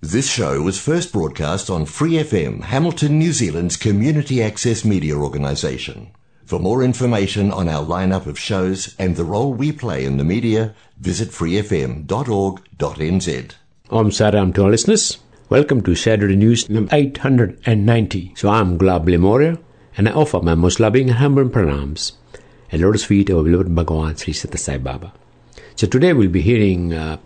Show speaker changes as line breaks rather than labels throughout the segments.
This show was first broadcast on Free FM, Hamilton, New Zealand's community access media organisation. For more information on our lineup of shows and the role we play in the media, visit freefm.org.nz.
Om Sai Ram to our listeners. Welcome to Saturday News number 890. So I'm Gulab Lemoria and I offer my most loving and humble pranams and lotus feet of beloved Bhagavan Sri Sathya Sai Baba. So today we'll be hearing uh,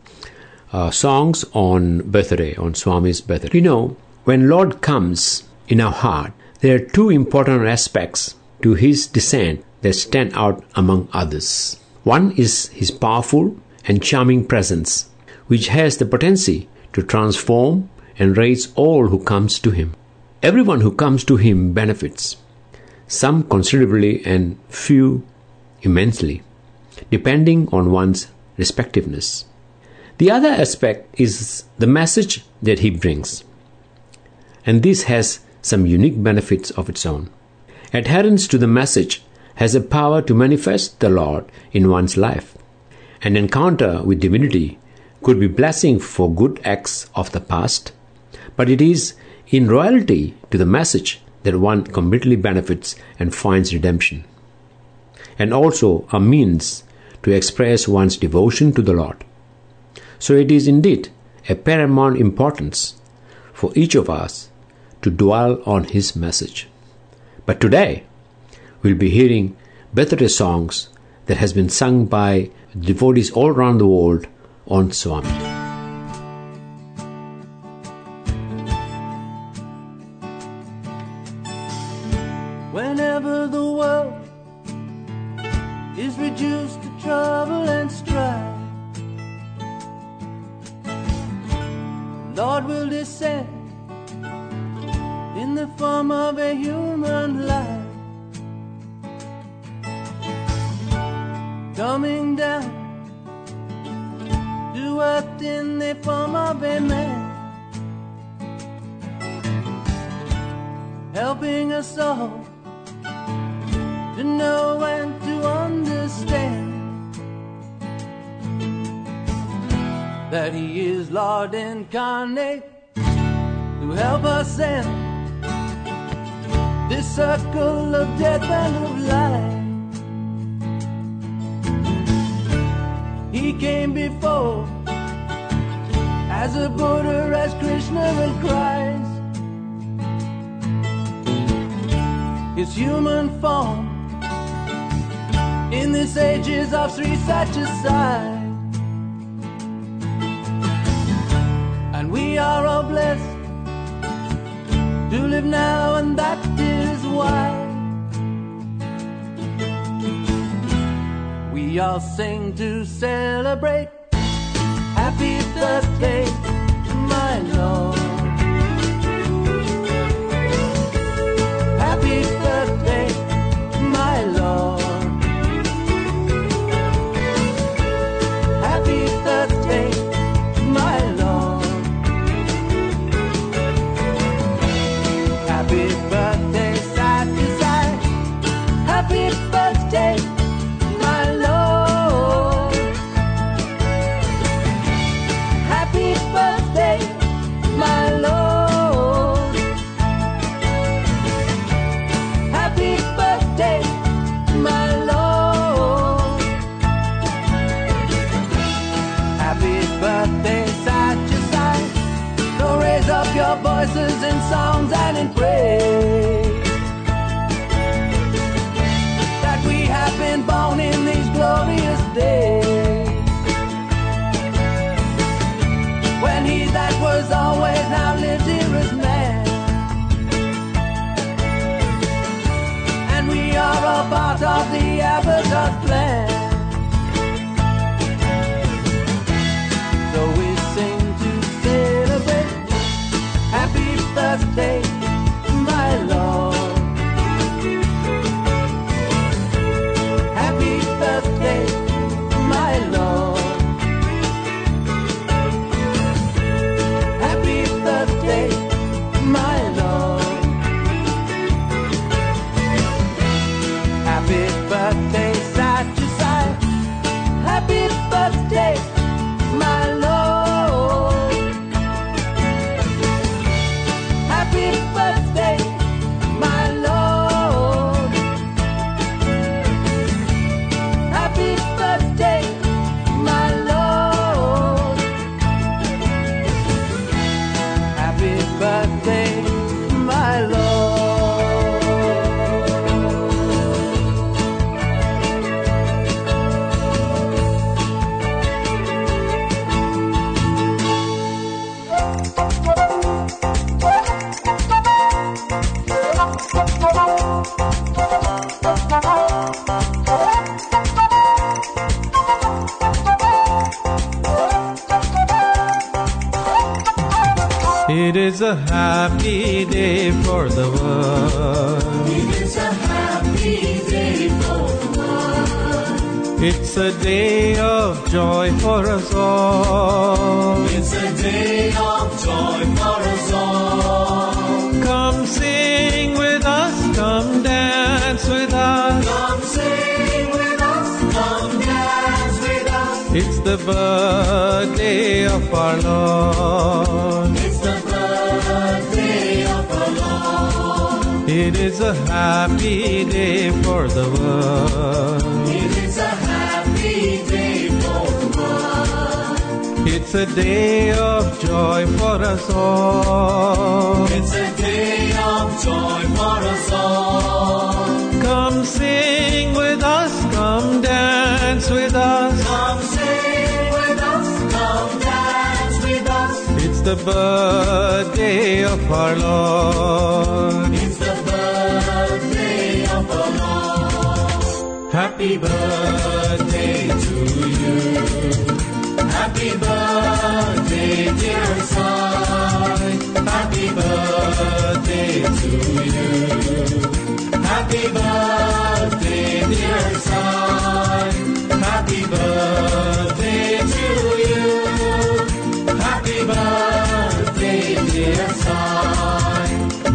uh, songs on birthday, on Swami's birthday. You know, when Lord comes in our heart, there are two important aspects to his descent that stand out among others. One is his powerful and charming presence, which has the potency to transform and raise all who comes to him. Everyone who comes to him benefits, some considerably and few immensely, depending on one's respectiveness. The other aspect is the message that he brings, and this has some unique benefits of its own. Adherence to the message has a power to manifest the Lord in one's life. An encounter with divinity could be blessing for good acts of the past, but it is in loyalty to the message that one completely benefits and finds redemption, and also a means to express one's devotion to the Lord. So it is indeed a paramount importance for each of us to dwell on His message. But today, we'll be hearing birthday songs that has been sung by devotees all around the world on Swami.
Whenever the world is reduced to trouble and strife, Will descend in the form of a human life, coming down to earth in the form of a man, helping us all to know and to understand. that He is Lord incarnate to help us in this circle of death and of life. He came before as a Buddha, as Krishna and Christ. His human form in this age is of Sri Satya Sai. And we are all blessed to live now, and that is why we all sing to celebrate. Happy birthday, of the Avatar plan. Birthday
of our Lord.
It's the birthday of our Lord.
It is a happy day for the world.
It is a happy day for the world.
It's a day of joy for us all.
It's a day of joy for us all.
Come sing with us, come dance with us.
Come
It's the birthday of our Lord.
It's the birthday of our Lord.
Happy
birthday to you. Happy birthday, dear son. Happy birthday to you. Happy birthday,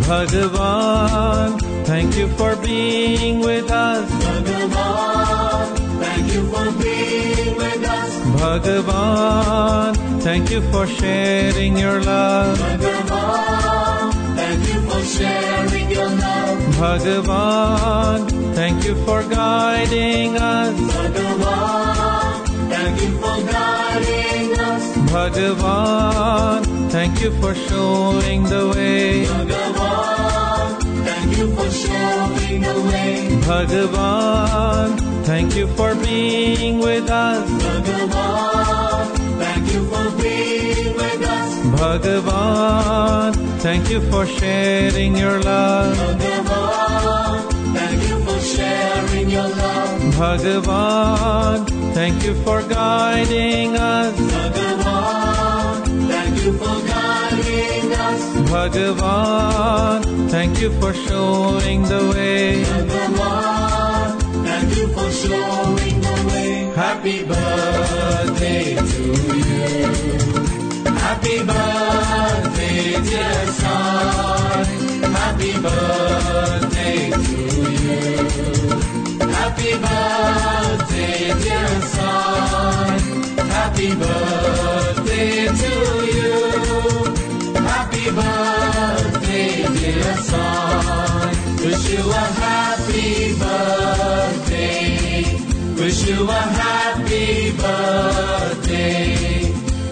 Bhagavan, thank you for being with us.
Bhagavan, thank you for being with us.
Bhagavan, thank you for sharing your love.
Bhagavan, thank you for sharing your love.
Bhagavan, thank you for guiding us.
Bhagavan, thank you for guiding us.
Bhagavan, thank you for showing the way.
Bhagavan, thank you for showing the way.
Bhagavan, thank you for being with us.
Bhagavan, thank you for being with us.
Bhagavan, thank you for sharing your love.
Bhagavan, thank you for sharing your love.
Bhagavan, thank you for guiding us.
Bhagavan, thank you for guiding us.
Bhagavan, thank you for showing the way.
Bhagavan, thank you for showing the way. Happy birthday to you. Happy birthday, dear son. Happy birthday to you. Happy birthday, dear son. Happy birthday to you. Happy birthday, dear son. Wish you a happy birthday. Wish you a happy birthday.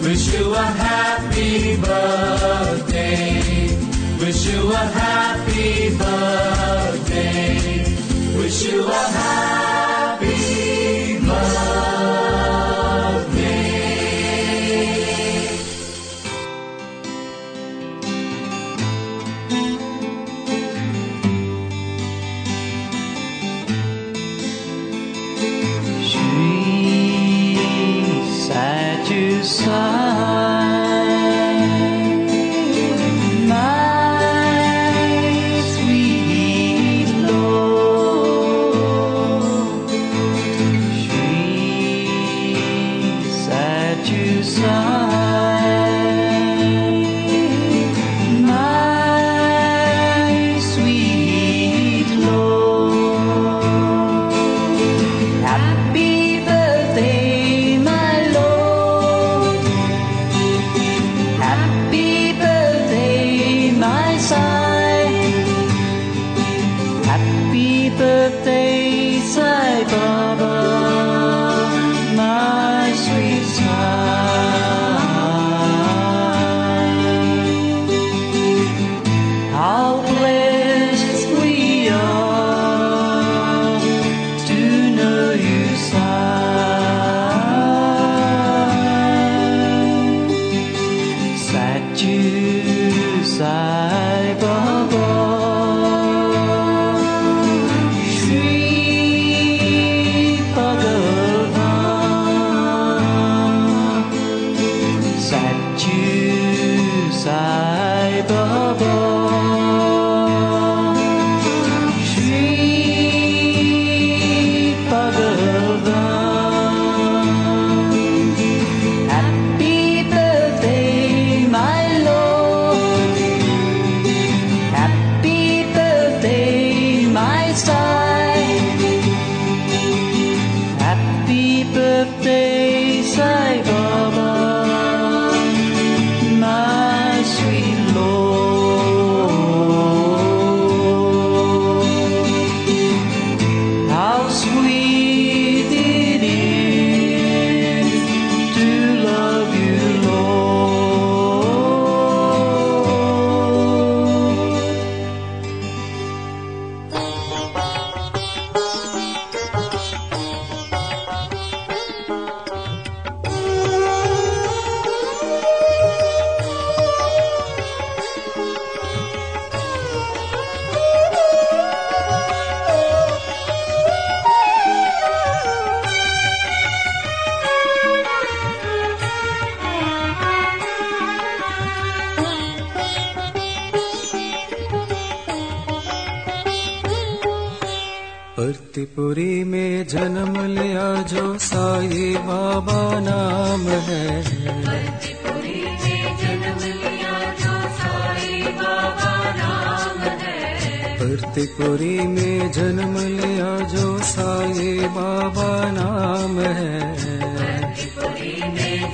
Wish you a happy birthday. Wish you a happy birthday. Wish you a happy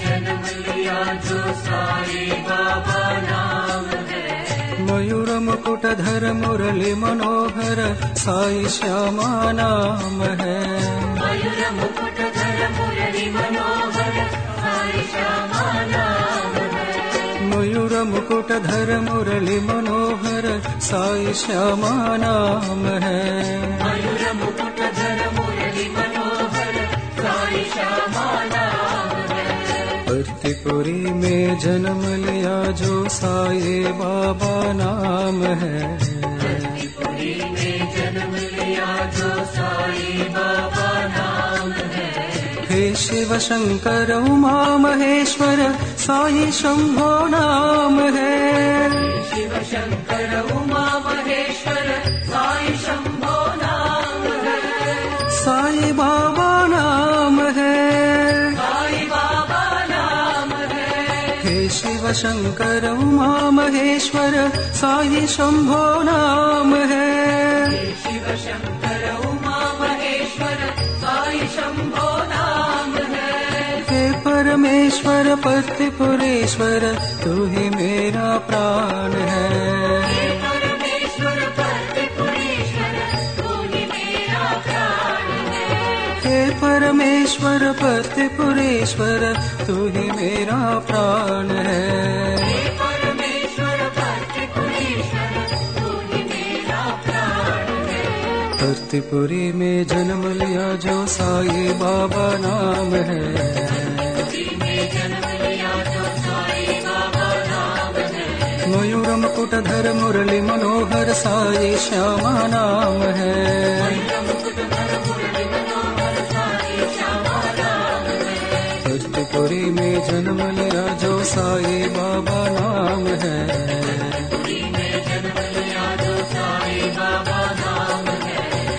जन्म लिया जो बाबा नाम
है मयूर मुकुटधर मुरली मनोहर साई श्यामा नाम है। मयूर मुकुटधर मुरली मनोहर साई श्यामा नाम है। मयूर मुरली मनोहर साई श्यामा नाम है। मयूर मुरली मनोहर साई श्यामा नाम त्रिपुरी में जन्म लिया जो साए बाबा नाम है। जो साए हे। शिव शंकर उमा महेश्वर साई शंभो नाम है शिव शंकर उमा महेश्वर शङ्कर मा महेश्वर साहि शम्भो नाम है। शङ्कर मा महेश्वर सा शम्भोनाम परमेश्वर प्रतिपुरेश्वर ते मेरा प्राण है। परमेश्वर पतिपुरेश्वर तू ही मेरा प्राण है। भक्तिपुरी में जन्म लिया जो साई बाबा नाम है। मयूर मुकुट धर मुरली मनोहर साई श्यामा नाम है। भक्तिपुरी में जन्म लिया जो साई बाबा नाम है।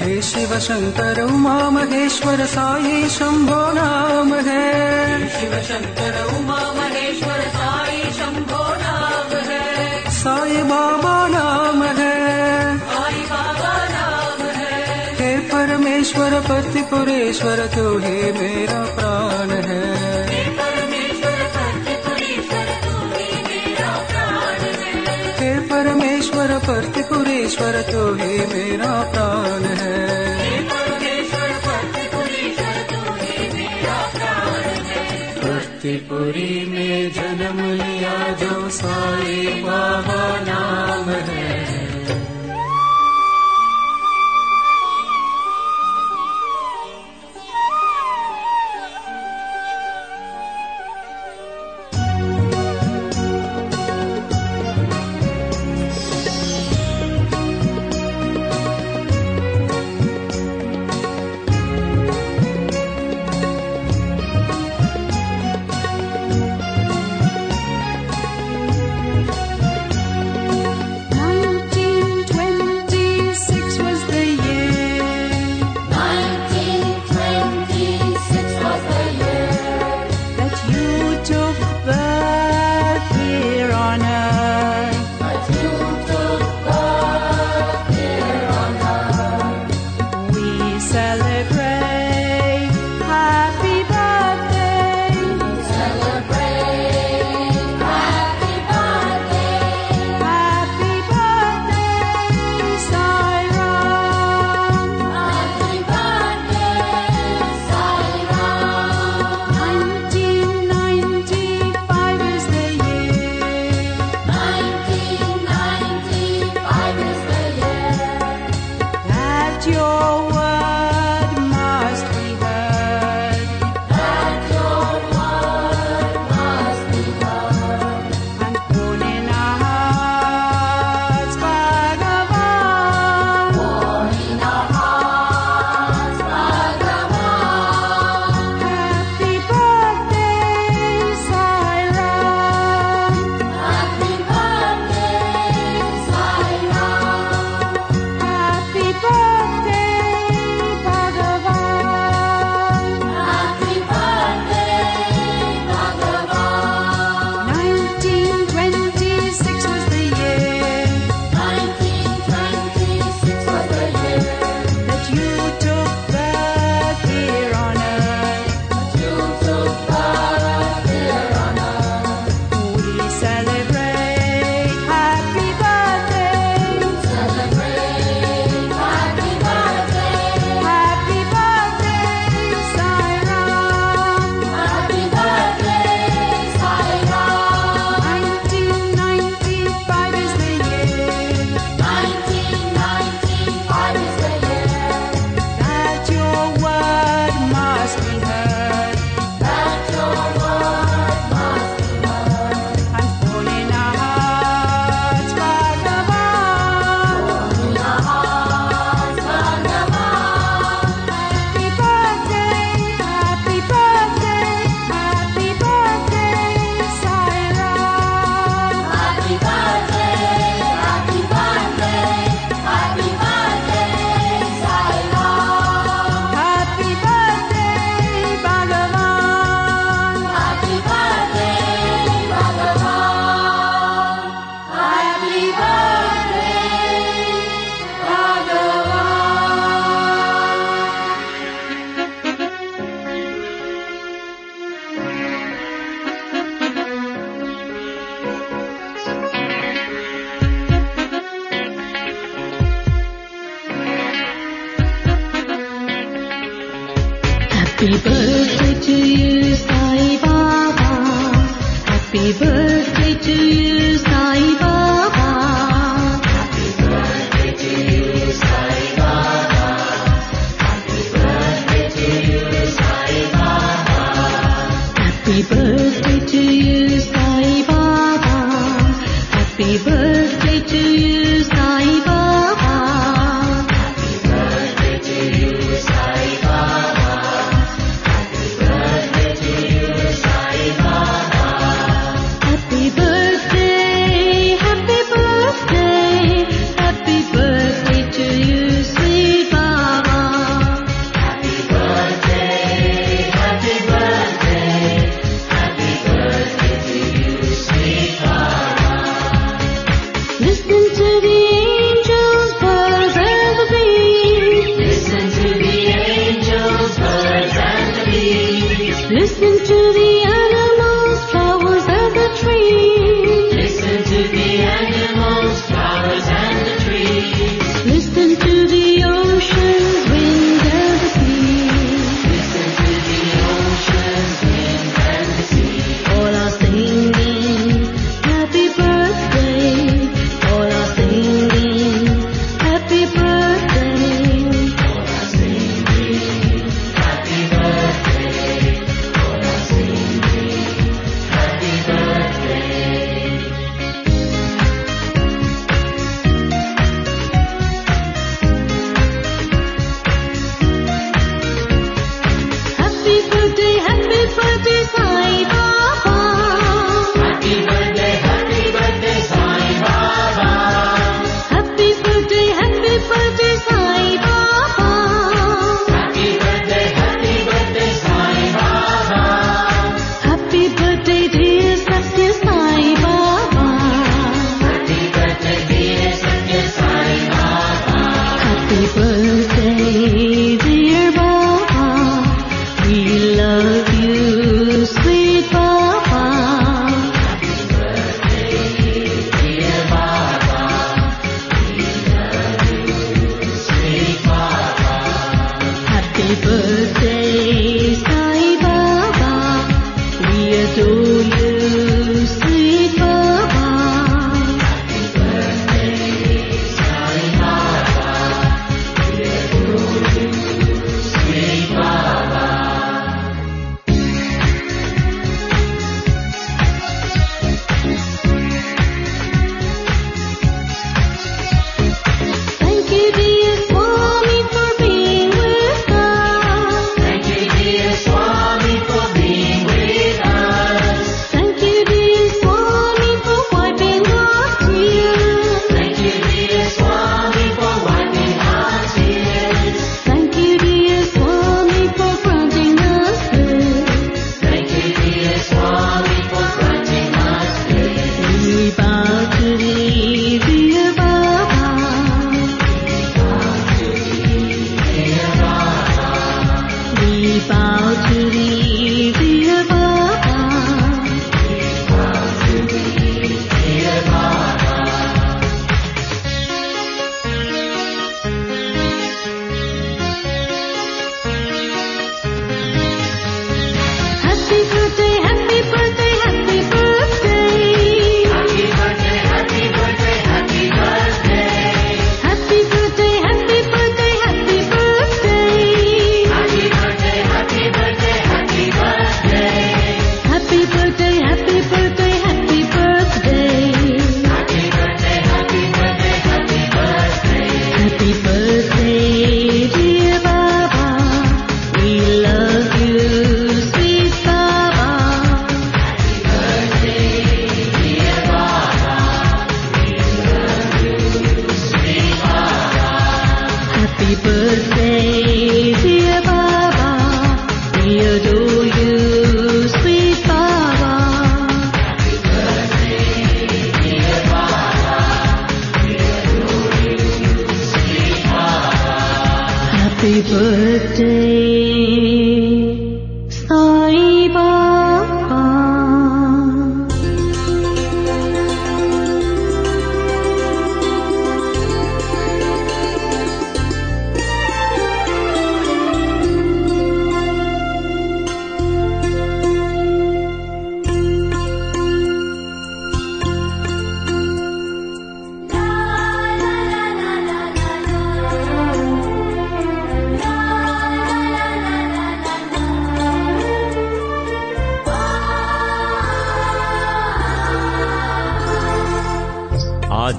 हे। शिव शंकर उमा महेश्वर साई शंभो नाम है शिव शंकर उमा महेश्वर साई शंभो नाम है। साई बाबा नाम है। साई बाबा नाम है। हे परमेश्वर पतिपुरेश्वर तू ही मेरा प्राण है। परमेश्वर पतिपुरेश्वर तो ही मेरा प्राण है। भक्तिपुरी में जन्म लिया जो साई बाबा नाम है।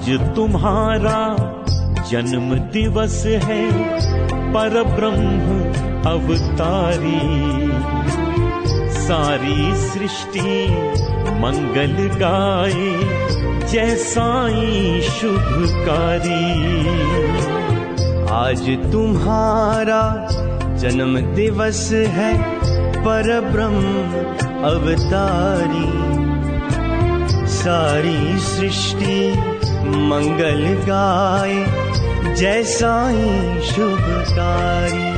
आज तुम्हारा जन्म दिवस है पर ब्रह्म अवतारी। सारी सृष्टि मंगल गाए, जैसाई शुभकारी।
आज तुम्हारा जन्म दिवस है पर ब्रह्म अवतारी। सारी सृष्टि मंगल गाय जैसाई शुभकारी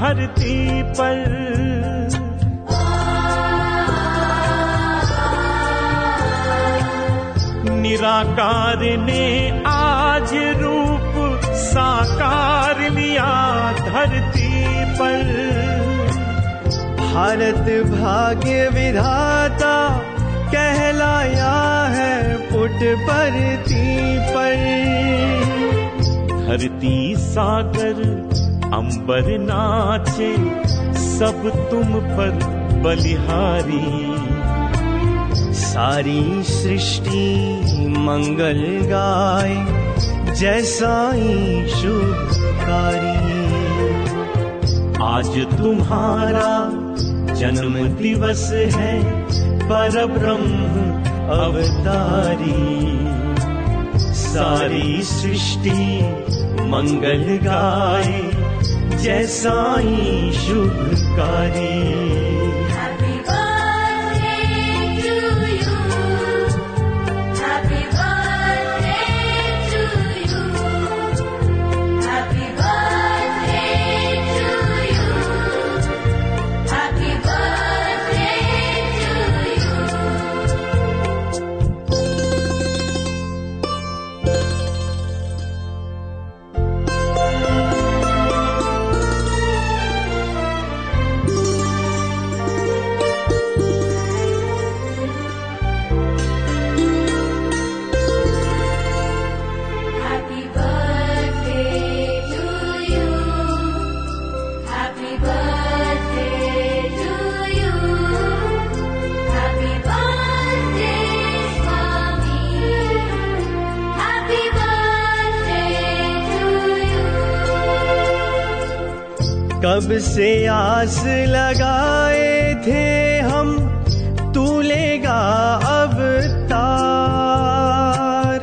धरती पर। निराकार ने आज रूप साकार लिया धरती पर।
भारत भाग्य विधाता कहलाया है पुटपरती पर।
धरती सागर अंबर नाचे, सब तुम पर बलिहारी।
सारी सृष्टि मंगल गाय जैसाई शुभकारी
आज तुम्हारा जन्म दिवस है पर ब्रह्म अवतारी। सारी सृष्टि मंगल गाए जैसाई शुभकारी।
कब से आस लगाए थे हम तू लेगा अब तार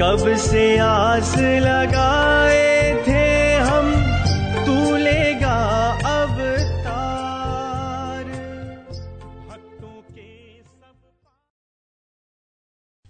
कब से आस लगाए